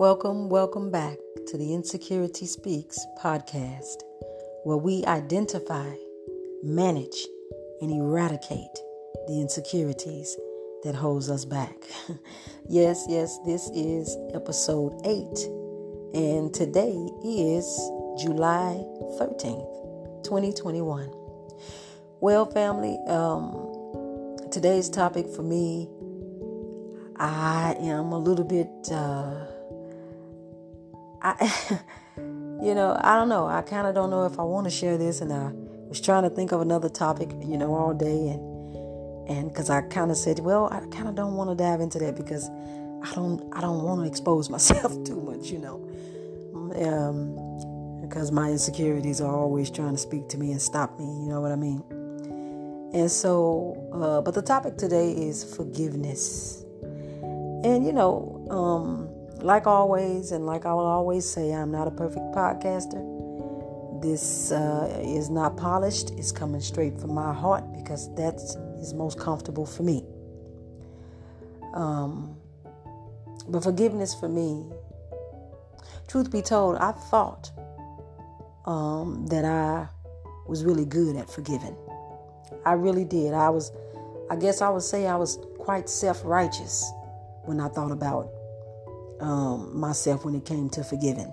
Welcome, welcome back to the Insecurity Speaks podcast, where we identify, manage, and eradicate the insecurities that holds us back. yes, yes, this is episode 8, and today is July 13th, 2021. Well, family, um, today's topic for me, I am a little bit uh, I, you know, I don't know. I kind of don't know if I want to share this, and I was trying to think of another topic, you know, all day, and and because I kind of said, well, I kind of don't want to dive into that because I don't, I don't want to expose myself too much, you know, um, because my insecurities are always trying to speak to me and stop me. You know what I mean? And so, uh, but the topic today is forgiveness, and you know, um, like always, and like I will always say, I'm not a perfect podcaster. This uh, is not polished. It's coming straight from my heart because that is most comfortable for me. Um, but forgiveness for me, truth be told, I thought um, that I was really good at forgiving. I really did. I was, I guess I would say I was quite self righteous when I thought about um, myself when it came to forgiving.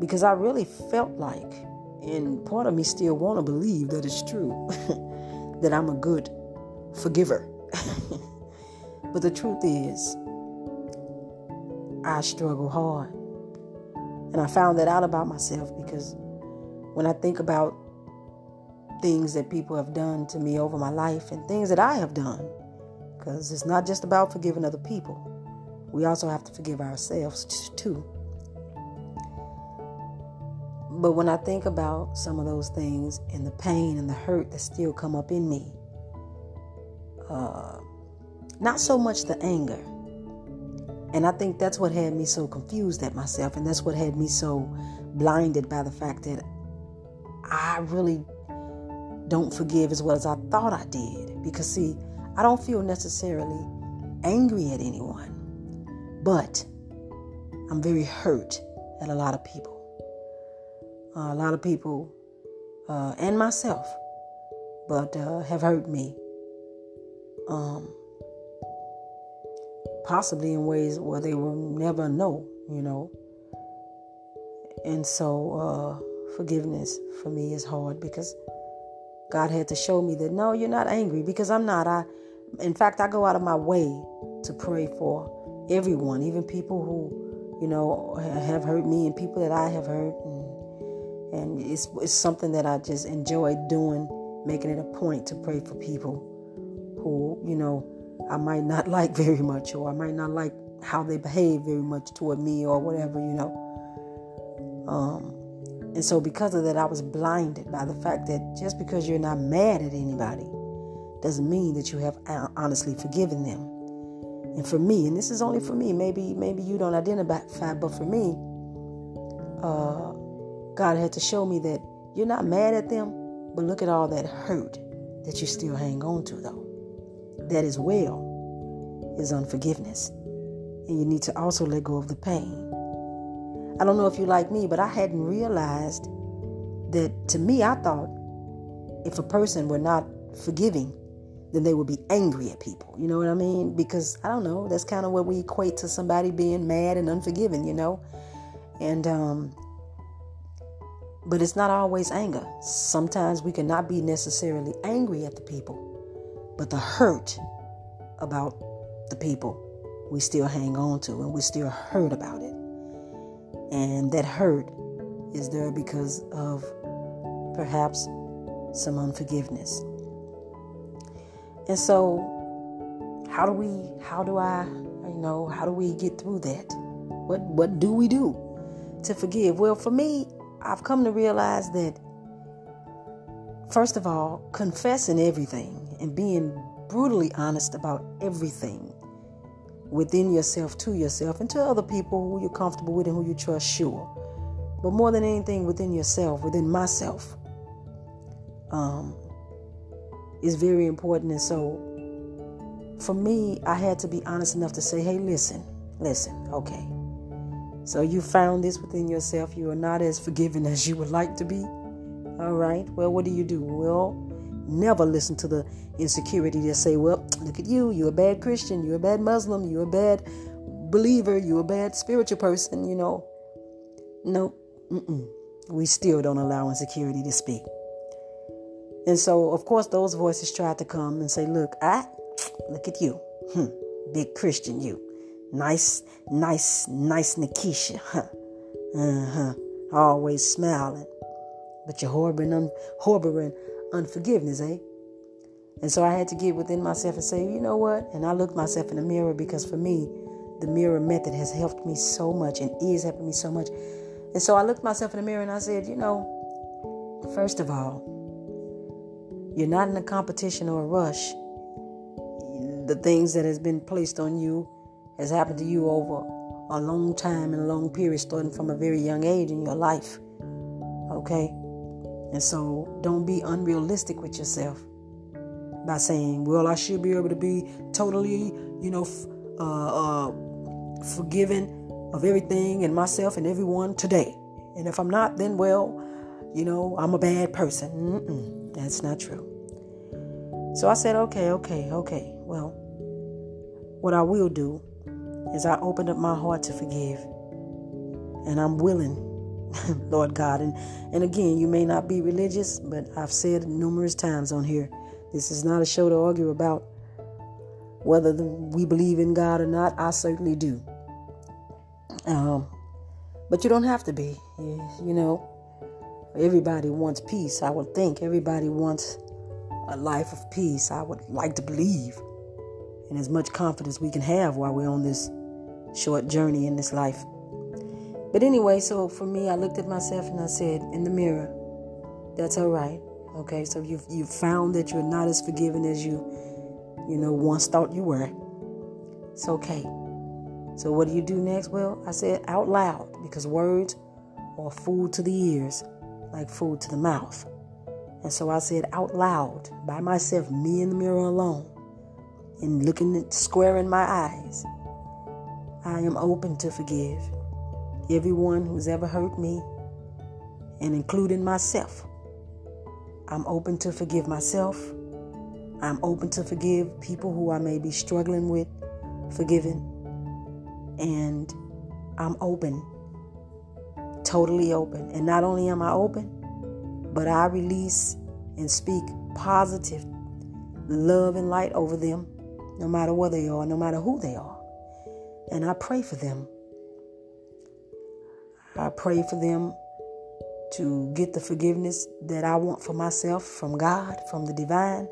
Because I really felt like, and part of me still want to believe that it's true, that I'm a good forgiver. but the truth is, I struggle hard. And I found that out about myself because when I think about things that people have done to me over my life and things that I have done, because it's not just about forgiving other people we also have to forgive ourselves too. But when I think about some of those things and the pain and the hurt that still come up in me, uh, not so much the anger. And I think that's what had me so confused at myself, and that's what had me so blinded by the fact that I really don't forgive as well as I thought I did. Because, see, I don't feel necessarily angry at anyone. But I'm very hurt at a lot of people. Uh, a lot of people, uh, and myself, but uh, have hurt me. Um, possibly in ways where they will never know, you know. And so, uh, forgiveness for me is hard because God had to show me that no, you're not angry because I'm not. I, in fact, I go out of my way to pray for everyone, even people who, you know, have hurt me and people that I have hurt. And, and it's, it's something that I just enjoy doing, making it a point to pray for people who, you know, I might not like very much or I might not like how they behave very much toward me or whatever, you know. Um, and so, because of that, I was blinded by the fact that just because you're not mad at anybody doesn't mean that you have honestly forgiven them. And for me, and this is only for me, maybe maybe you don't identify, but for me, uh, God had to show me that you're not mad at them, but look at all that hurt that you still hang on to, though. That as well is unforgiveness. And you need to also let go of the pain. I don't know if you like me, but I hadn't realized that to me, I thought if a person were not forgiving, then they would be angry at people. You know what I mean? Because I don't know, that's kind of what we equate to somebody being mad and unforgiving, you know? And, um, but it's not always anger. Sometimes we cannot be necessarily angry at the people, but the hurt about the people we still hang on to and we still hurt about it. And that hurt is there because of perhaps some unforgiveness. And so, how do we, how do I, you know, how do we get through that? What, what do we do to forgive? Well, for me, I've come to realize that, first of all, confessing everything and being brutally honest about everything within yourself, to yourself, and to other people who you're comfortable with and who you trust, sure. But more than anything, within yourself, within myself. Um, is very important. And so for me, I had to be honest enough to say, hey, listen, listen, okay. So you found this within yourself. You are not as forgiving as you would like to be. All right. Well, what do you do? Well, never listen to the insecurity that say, well, look at you. You're a bad Christian. You're a bad Muslim. You're a bad believer. You're a bad spiritual person. You know. Nope. Mm-mm. We still don't allow insecurity to speak. And so, of course, those voices tried to come and say, look, I, look at you. Hmm, big Christian, you. Nice, nice, nice Nikisha. Huh. Uh-huh. Always smiling. But you're harboring, un- harboring unforgiveness, eh? And so I had to get within myself and say, you know what? And I looked myself in the mirror because for me, the mirror method has helped me so much and is helping me so much. And so I looked myself in the mirror and I said, you know, first of all, you're not in a competition or a rush. The things that has been placed on you has happened to you over a long time and a long period, starting from a very young age in your life. Okay? And so don't be unrealistic with yourself by saying, well, I should be able to be totally, you know, uh, uh, forgiven of everything and myself and everyone today. And if I'm not, then, well, you know, I'm a bad person. Mm-mm, that's not true. So I said, okay, okay, okay. Well, what I will do is I opened up my heart to forgive. And I'm willing, Lord God. And, and again, you may not be religious, but I've said numerous times on here this is not a show to argue about whether the, we believe in God or not. I certainly do. Um, but you don't have to be. You, you know, everybody wants peace. I would think everybody wants a life of peace. I would like to believe in as much confidence we can have while we're on this short journey in this life. But anyway, so for me, I looked at myself and I said in the mirror, that's all right. Okay, so you've, you've found that you're not as forgiving as you, you know, once thought you were. It's okay. So what do you do next? Well, I said out loud because words are food to the ears, like food to the mouth. And so I said out loud by myself, me in the mirror alone, and looking square in my eyes, I am open to forgive everyone who's ever hurt me, and including myself. I'm open to forgive myself. I'm open to forgive people who I may be struggling with forgiving. And I'm open, totally open. And not only am I open, but I release and speak positive love and light over them, no matter where they are, no matter who they are. And I pray for them. I pray for them to get the forgiveness that I want for myself from God, from the divine.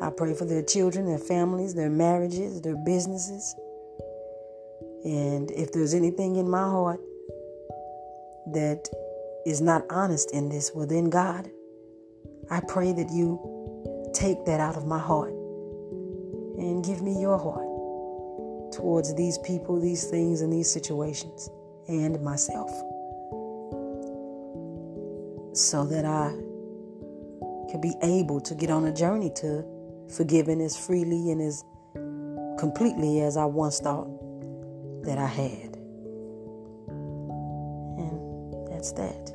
I pray for their children, their families, their marriages, their businesses. And if there's anything in my heart that is not honest in this, well, then, God, I pray that you take that out of my heart and give me your heart towards these people, these things, and these situations, and myself. So that I can be able to get on a journey to forgiving as freely and as completely as I once thought that I had. That's that.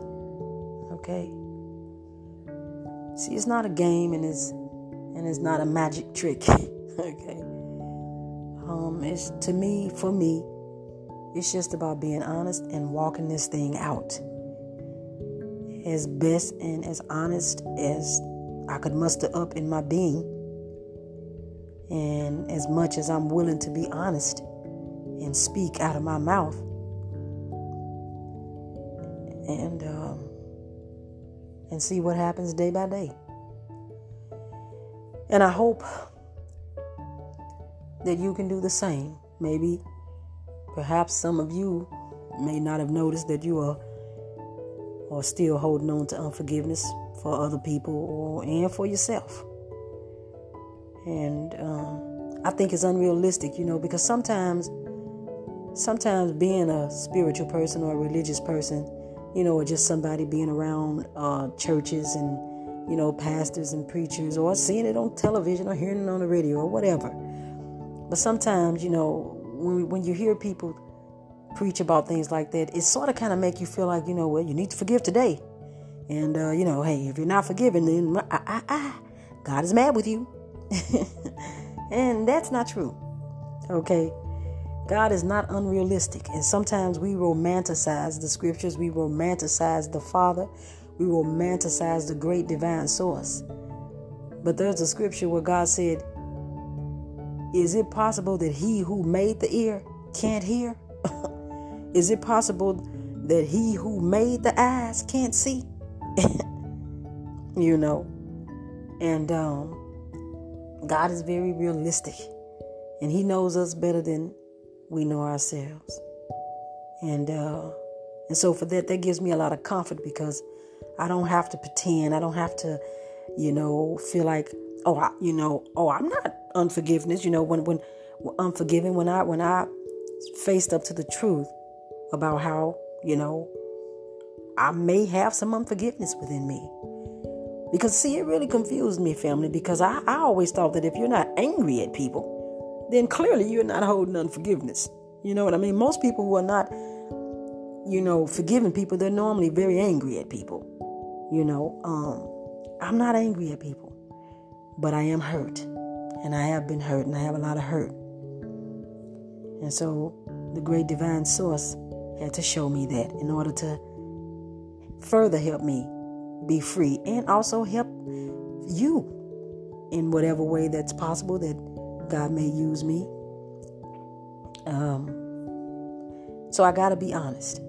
Okay? See, it's not a game and it's and it's not a magic trick. okay? Um, it's to me, for me, it's just about being honest and walking this thing out as best and as honest as I could muster up in my being. And as much as I'm willing to be honest and speak out of my mouth. And um, and see what happens day by day. And I hope that you can do the same. Maybe, perhaps some of you may not have noticed that you are or still holding on to unforgiveness for other people or and for yourself. And um, I think it's unrealistic, you know, because sometimes, sometimes being a spiritual person or a religious person, you know, or just somebody being around uh, churches and you know, pastors and preachers, or seeing it on television or hearing it on the radio or whatever. But sometimes, you know, when, when you hear people preach about things like that, it sort of kind of make you feel like, you know, well, you need to forgive today. And, uh, you know, hey, if you're not forgiven, then ah, ah, ah, God is mad with you. and that's not true. Okay? God is not unrealistic. And sometimes we romanticize the scriptures, we romanticize the Father, we romanticize the great divine source. But there's a scripture where God said, Is it possible that he who made the ear can't hear? Is it possible that he who made the eyes can't see? you know. And um, God is very realistic. And he knows us better than we know ourselves. And uh, and so for that, that gives me a lot of comfort because I don't have to pretend. I don't have to, you know, feel like, oh, I, you know, oh, I'm not unforgiveness. You know, when when unforgiving, when I when I faced up to the truth about how, you know, I may have some unforgiveness within me. Because see, it really confused me, family, because I, I always thought that if you're not angry at people, then clearly you're not holding unforgiveness. You know what I mean? Most people who are not, you know, forgiving people, they're normally very angry at people. You know, um, I'm not angry at people, but I am hurt. And I have been hurt, and I have a lot of hurt. And so the great divine source had to show me that in order to further help me be free and also help you in whatever way that's possible that God may use me. Um, so I got to be honest.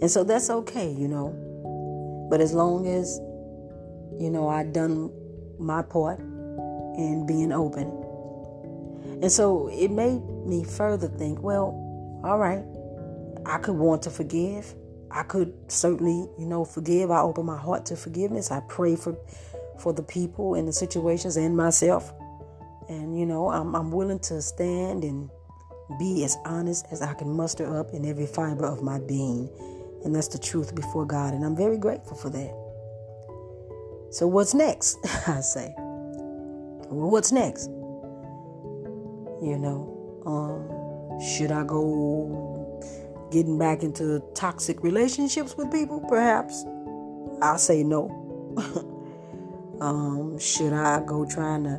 And so that's okay, you know. But as long as, you know, I done my part in being open. And so it made me further think, well, all right, I could want to forgive. I could certainly, you know, forgive. I open my heart to forgiveness. I pray for for the people and the situations and myself. And you know, I'm I'm willing to stand and be as honest as I can muster up in every fiber of my being. And that's the truth before God. And I'm very grateful for that. So what's next? I say. Well, what's next? You know, um, should I go getting back into toxic relationships with people, perhaps, I say no. um, should I go trying to,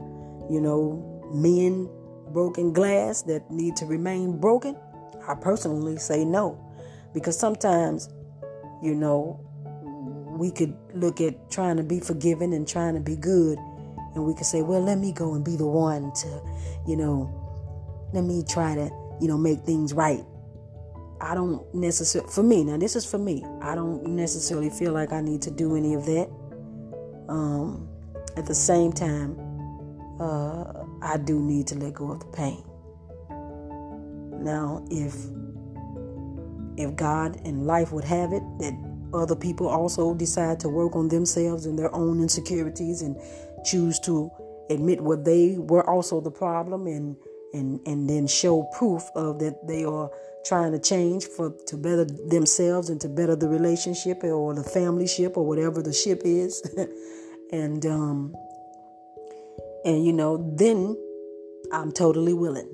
you know, men broken glass that need to remain broken? I personally say no. Because sometimes, you know, we could look at trying to be forgiving and trying to be good, and we could say, well, let me go and be the one to, you know, let me try to, you know, make things right I don't necessarily, for me, now this is for me, I don't necessarily feel like I need to do any of that. Um, at the same time, uh, I do need to let go of the pain. Now, if if God and life would have it that other people also decide to work on themselves and their own insecurities and choose to admit what they were also the problem and and and then show proof of that they are trying to change for to better themselves and to better the relationship or the family ship or whatever the ship is and um and you know then i'm totally willing.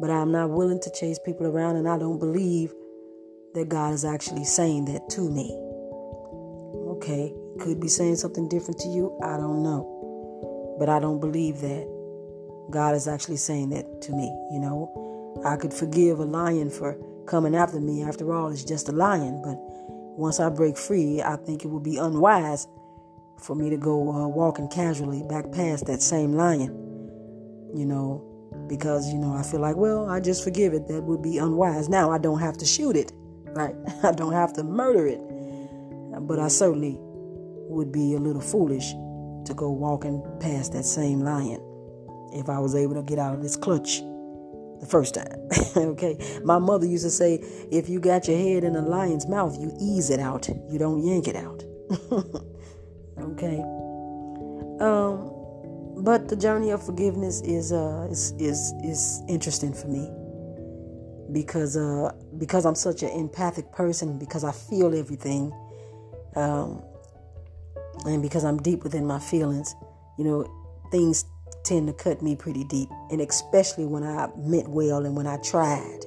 But i'm not willing to chase people around and i don't believe that god is actually saying that to me. Okay could be saying something different to you. I don't know. But i don't believe that god is actually saying that to me you know? I could forgive a lion for coming after me. After all, it's just a lion. But once I break free, I think it would be unwise for me to go uh, walking casually back past that same lion. You know, because, you know, I feel like, well, I just forgive it. That would be unwise. Now I don't have to shoot it, right? I don't have to murder it. But I certainly would be a little foolish to go walking past that same lion if I was able to get out of this clutch the first time. okay. My mother used to say, if you got your head in a lion's mouth, you ease it out. You don't yank it out. okay. Um, but the journey of forgiveness is uh is is is interesting for me because uh because I'm such an empathic person because I feel everything um and because I'm deep within my feelings you know things tend to cut me pretty deep, and especially when I meant well and when I tried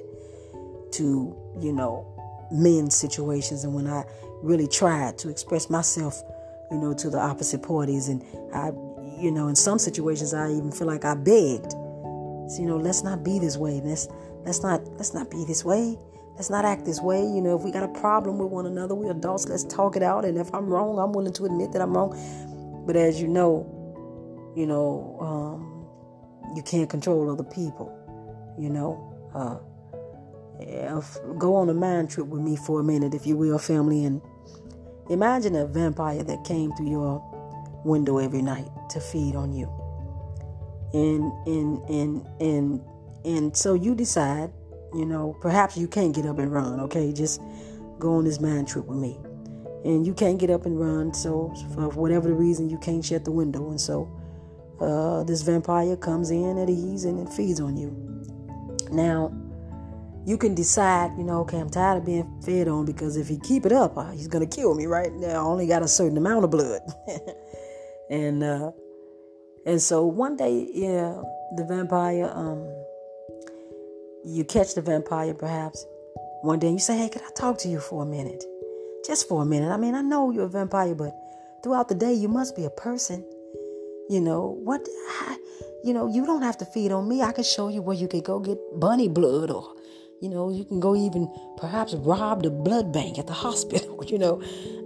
to, you know, mend situations and when I really tried to express myself, you know, to the opposite parties. And I, you know, in some situations, I even feel like I begged. So, you know, let's not be this way. Let's let's not let's not be this way. Let's not act this way. You know, if we got a problem with one another, we're adults. Let's talk it out. And if I'm wrong, I'm willing to admit that I'm wrong. But as you know, you know, um, you can't control other people. You know, uh, go on a mind trip with me for a minute, if you will, family, and imagine a vampire that came through your window every night to feed on you. And and and and and so you decide, you know, perhaps you can't get up and run, okay? Just go on this mind trip with me. And you can't get up and run, so for whatever the reason you can't shut the window, and so uh, this vampire comes in at ease and it feeds on you. Now, you can decide, you know, okay, I'm tired of being fed on because if he keep it up, uh, he's gonna kill me, right? Now I only got a certain amount of blood, and uh, and so one day, yeah, the vampire, um, you catch the vampire perhaps one day, and you say, hey, can I talk to you for a minute, just for a minute? I mean, I know you're a vampire, but throughout the day, you must be a person. You know what? You know, you don't have to feed on me. I can show you where you could go get bunny blood or you know, you can go even perhaps rob the blood bank at the hospital, you know.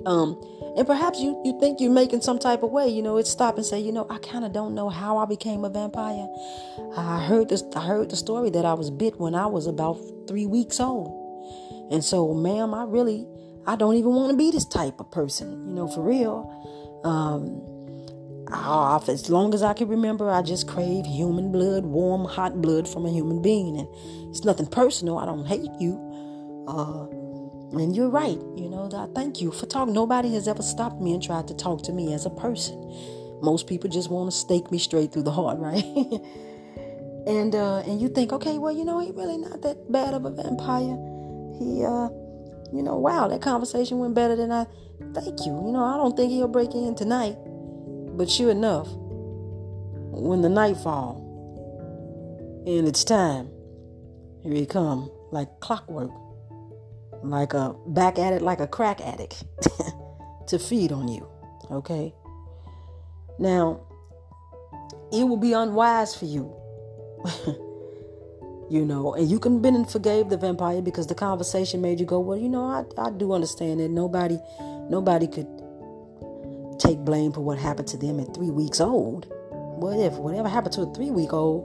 Um, and perhaps you, you think you're making some type of way, you know, it's stop and say, you know, I kind of don't know how I became a vampire. I heard this I heard the story that I was bit when I was about 3 weeks old. And so, ma'am, I really I don't even want to be this type of person, you know, for real. Um, I, as long as I can remember, I just crave human blood, warm, hot blood from a human being. And it's nothing personal. I don't hate you. Uh, and you're right. You know, I thank you for talking. Nobody has ever stopped me and tried to talk to me as a person. Most people just want to stake me straight through the heart, right? and uh, and you think, okay, well, you know, he really not that bad of a vampire. He, uh, you know, wow, that conversation went better than I. Thank you. You know, I don't think he'll break in tonight. But sure enough, when the night fall and it's time, here he come like clockwork, like a back at it like a crack addict to feed on you. Okay. Now, it will be unwise for you. you know, and you can been and forgave the vampire because the conversation made you go, well, you know, I, I do understand that nobody nobody could take blame for what happened to them at three weeks old. What if whatever happened to a three week old,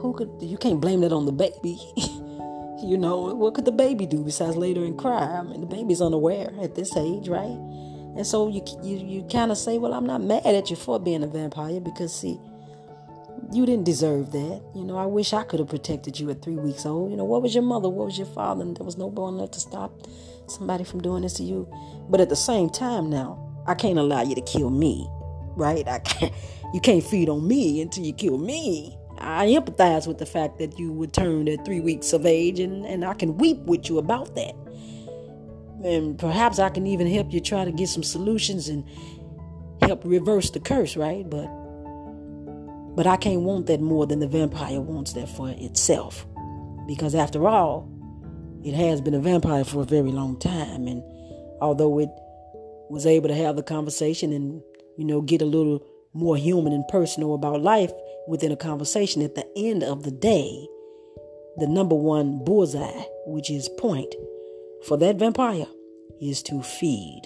who could you can't blame that on the baby. you know, what could the baby do besides lay there and cry? I mean the baby's unaware at this age, right? And so you you, you kind of say, well, I'm not mad at you for being a vampire because see, you didn't deserve that. You know, I wish I could have protected you at three weeks old. You know, what was your mother? What was your father? And there was no one left to stop somebody from doing this to you. But at the same time now, I can't allow you to kill me, right? I can't. You can't feed on me until you kill me. I empathize with the fact that you returned at three weeks of age, and, and I can weep with you about that. And perhaps I can even help you try to get some solutions and help reverse the curse, right? But but I can't want that more than the vampire wants that for itself. Because after all, it has been a vampire for a very long time. And although it was able to have the conversation and, you know, get a little more human and personal about life within a conversation, at the end of the day, the number one bullseye, which is point for that vampire, is to feed.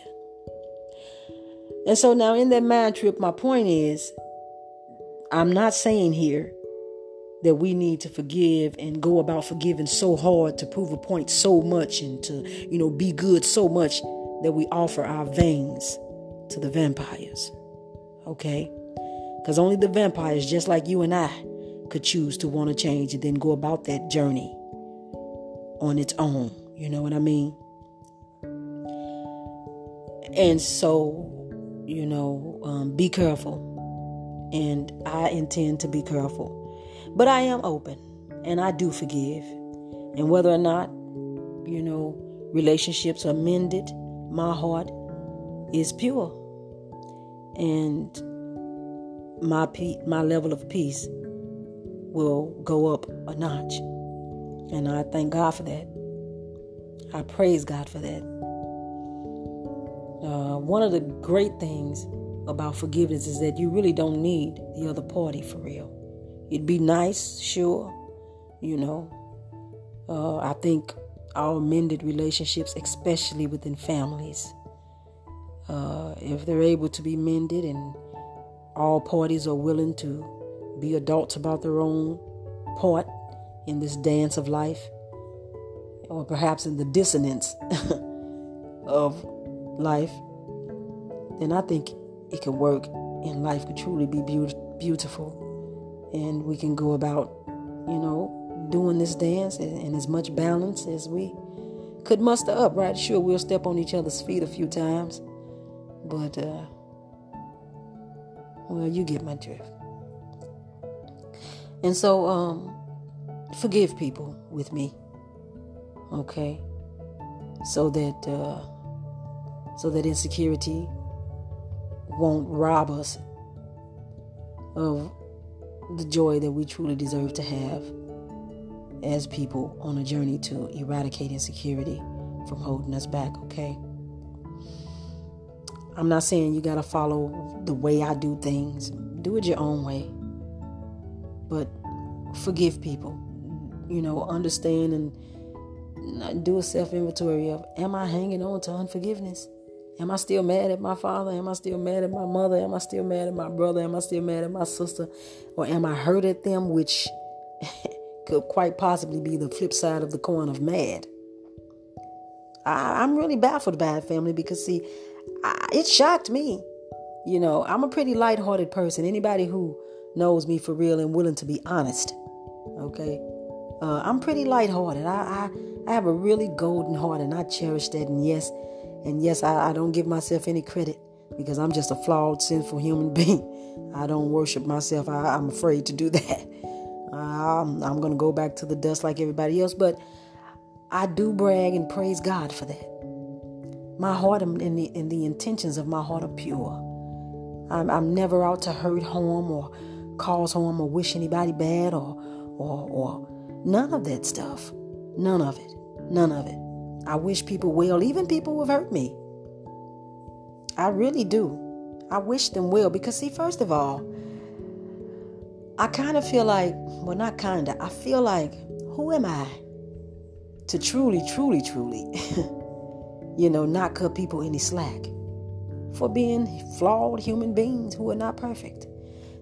And so now in that mind trip, my point is I'm not saying here that we need to forgive and go about forgiving so hard to prove a point so much and to, you know, be good so much that we offer our veins to the vampires. Okay? Because only the vampires, just like you and I, could choose to want to change and then go about that journey on its own. You know what I mean? And so, you know, um, be careful. And I intend to be careful. But I am open and I do forgive. And whether or not, you know, relationships are mended, my heart is pure. And my pe- my level of peace will go up a notch. And I thank God for that. I praise God for that. Uh, one of the great things about forgiveness is that you really don't need the other party for real. It'd be nice, sure, you know. Uh, I think our mended relationships, especially within families, uh, if they're able to be mended and all parties are willing to be adults about their own part in this dance of life, or perhaps in the dissonance of life, then I think it can work and life could truly be be- beautiful. And we can go about, you know, doing this dance and as much balance as we could muster up, right? Sure, we'll step on each other's feet a few times, but, uh, well, you get my drift. And so, um, forgive people with me, okay? So that, uh, so that insecurity won't rob us of the joy that we truly deserve to have as people on a journey to eradicate insecurity from holding us back, okay? I'm not saying you got to follow the way I do things. Do it your own way. But forgive people. You know, understand and do a self inventory of am I hanging on to unforgiveness? Am I still mad at my father? Am I still mad at my mother? Am I still mad at my brother? Am I still mad at my sister? Or am I hurt at them, which could quite possibly be the flip side of the coin of mad? I, am really baffled by it, family, because see, I, it shocked me. You know, I'm a pretty lighthearted person. Anybody who knows me for real and willing to be honest, okay? Uh, I'm pretty lighthearted. I, I I have a really golden heart, and I cherish that. And yes, and yes, I, I don't give myself any credit because I'm just a flawed, sinful human being. I don't worship myself. I, am afraid to do that. I'm, I'm going to go back to the dust like everybody else, but I do brag and praise God for that. My heart and the, the intentions of my heart are pure. I'm, I'm never out to hurt, harm, or cause harm, or wish anybody bad, or, or, or none of that stuff. None of it. None of it. I wish people well, even people who have hurt me. I really do. I wish them well because, see, first of all, I kind of feel like, well, not kind of, I feel like, who am I to truly, truly, truly, you know, not cut people any slack for being flawed human beings who are not perfect?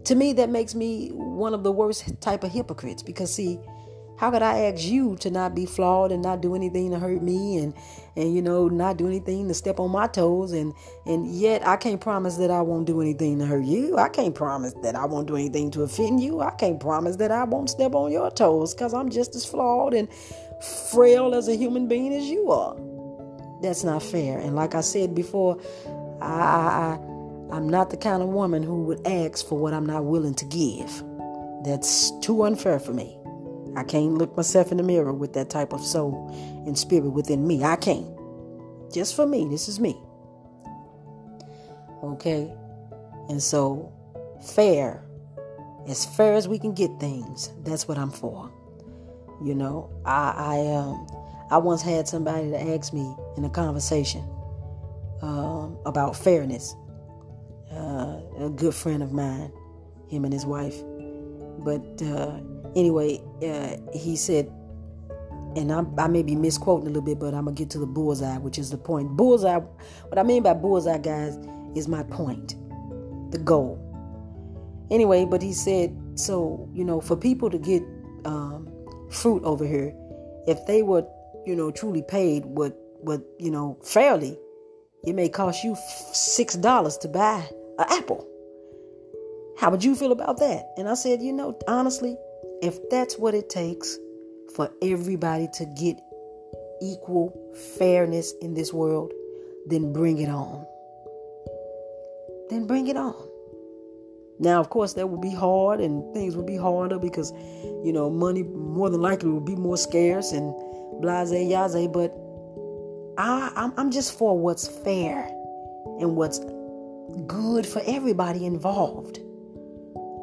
To me, that makes me one of the worst type of hypocrites because, see, how could I ask you to not be flawed and not do anything to hurt me and and you know not do anything to step on my toes and and yet I can't promise that I won't do anything to hurt you. I can't promise that I won't do anything to offend you. I can't promise that I won't step on your toes cuz I'm just as flawed and frail as a human being as you are. That's not fair. And like I said before, I, I I'm not the kind of woman who would ask for what I'm not willing to give. That's too unfair for me. I can't look myself in the mirror with that type of soul and spirit within me. I can't. Just for me. This is me. Okay? And so, fair, as fair as we can get things, that's what I'm for. You know, I, I, um, I once had somebody to ask me in a conversation um, about fairness. Uh, a good friend of mine, him and his wife. But uh, anyway, uh, he said, and I, I, may be misquoting a little bit, but I'm gonna get to the bullseye, which is the point. Bullseye. What I mean by bullseye, guys, is my point, the goal. Anyway, but he said, so you know, for people to get um, fruit over here, if they were, you know, truly paid what, what you know, fairly, it may cost you six dollars to buy an apple. How would you feel about that? And I said, you know, honestly, if that's what it takes for everybody to get equal fairness in this world, then bring it on. Then bring it on. Now, of course, that would be hard and things would be harder because, you know, money more than likely will be more scarce and blase yaze. But I, I'm, I'm just for what's fair and what's good for everybody involved.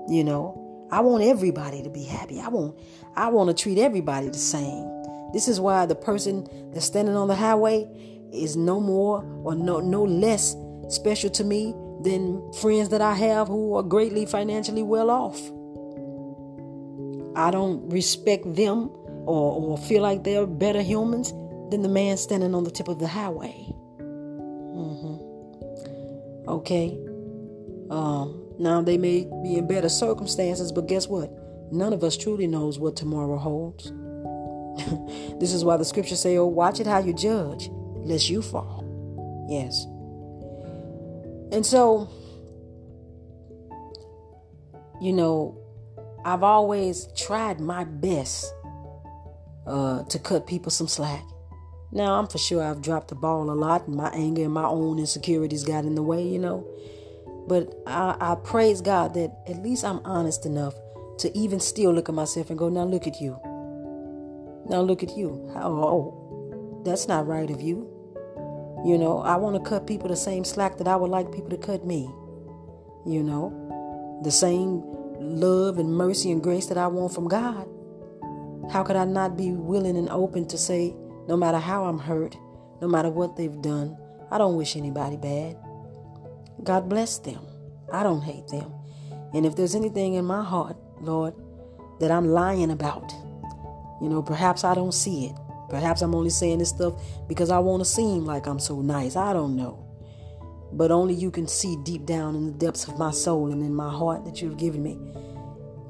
You know, I want everybody to be happy. I want I want to treat everybody the same. This is why the person that's standing on the highway is no more or no no less special to me than friends that I have who are greatly financially well off. I don't respect them or, or feel like they're better humans than the man standing on the tip of the highway. Mm-hmm. Okay. Um, now they may be in better circumstances, but guess what? None of us truly knows what tomorrow holds. this is why the scriptures say, "Oh, watch it how you judge, lest you fall." Yes. And so, you know, I've always tried my best uh, to cut people some slack. Now, I'm for sure I've dropped the ball a lot, and my anger and my own insecurities got in the way, you know. But I, I praise God that at least I'm honest enough to even still look at myself and go, now look at you. Now look at you. Oh, that's not right of you. You know, I want to cut people the same slack that I would like people to cut me. You know, the same love and mercy and grace that I want from God. How could I not be willing and open to say, no matter how I'm hurt, no matter what they've done, I don't wish anybody bad. God bless them. I don't hate them. And if there's anything in my heart, Lord, that I'm lying about, you know, perhaps I don't see it. Perhaps I'm only saying this stuff because I want to seem like I'm so nice. I don't know. But only you can see deep down in the depths of my soul and in my heart that you've given me.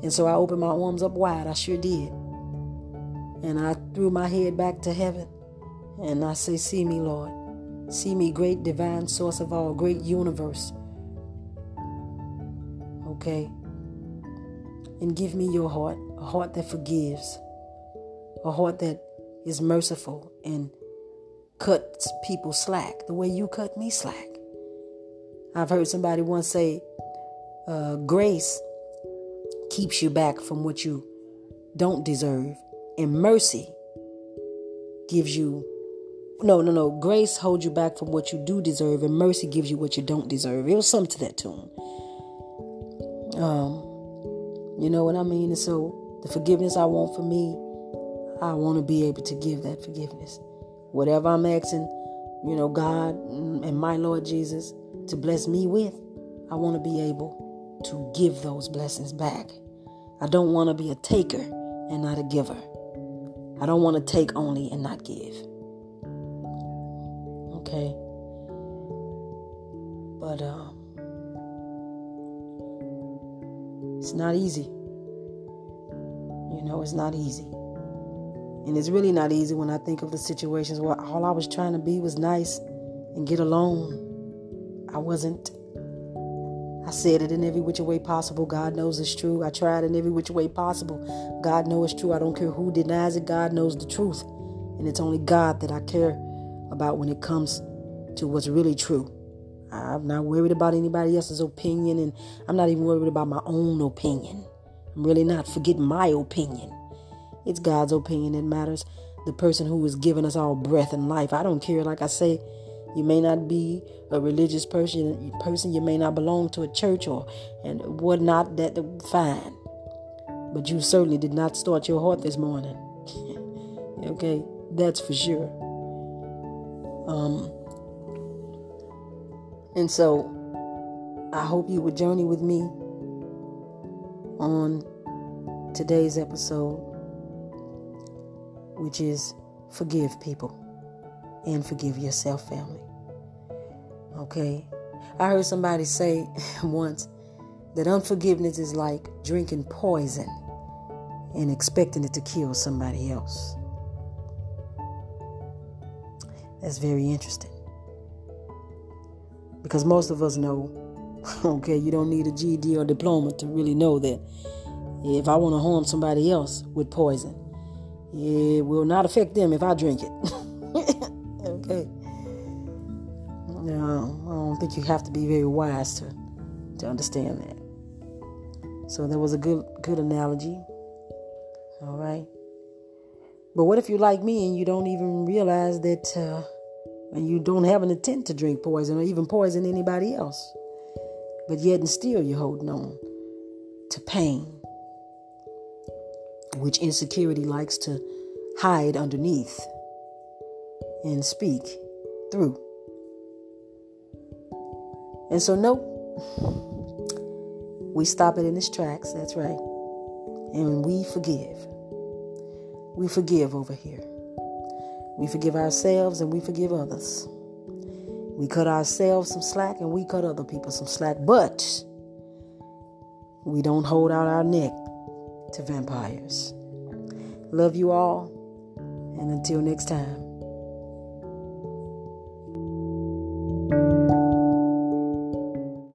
And so I opened my arms up wide. I sure did. And I threw my head back to heaven. And I say, See me, Lord. See me, great divine source of all, great universe. Okay? And give me your heart, a heart that forgives, a heart that is merciful and cuts people slack the way you cut me slack. I've heard somebody once say, uh, grace keeps you back from what you don't deserve, and mercy gives you no, no, no. Grace holds you back from what you do deserve, and mercy gives you what you don't deserve. It was something to that tune. Um, you know what I mean? And so the forgiveness I want for me I want to be able to give that forgiveness. Whatever I'm asking, you know, God and my Lord Jesus to bless me with, I want to be able to give those blessings back. I don't want to be a taker and not a giver. I don't want to take only and not give. Okay? But um it's not easy. You know, it's not easy. And it's really not easy when I think of the situations where all I was trying to be was nice and get along. I wasn't. I said it in every which way possible. God knows it's true. I tried in every which way possible. God knows it's true. I don't care who denies it. God knows the truth. And it's only God that I care about when it comes to what's really true. I'm not worried about anybody else's opinion, and I'm not even worried about my own opinion. I'm really not. Forget my opinion. It's God's opinion that matters. The person who is giving us all breath and life. I don't care. Like I say, you may not be a religious person. Person, you may not belong to a church or and whatnot. That fine, but you certainly did not start your heart this morning. okay, that's for sure. Um, and so I hope you would journey with me on today's episode which is forgive people and forgive yourself, family. Okay? I heard somebody say once that unforgiveness is like drinking poison and expecting it to kill somebody else. That's very interesting. Because most of us know, okay, you don't need a GED or diploma to really know that if I want to harm somebody else with poison, it will not affect them if I drink it. okay. No, I don't think you have to be very wise to to understand that. So that was a good good analogy. All right. But what if you're like me and you don't even realize that uh, and you don't have an intent to drink poison or even poison anybody else, but yet and still you're holding on to pain which insecurity likes to hide underneath and speak through. And so, no, we stop it in its tracks. That's right. And we forgive. We forgive over here. We forgive ourselves and we forgive others. We cut ourselves some slack and we cut other people some slack, but we don't hold out our neck to vampires. Love you all, and until next time.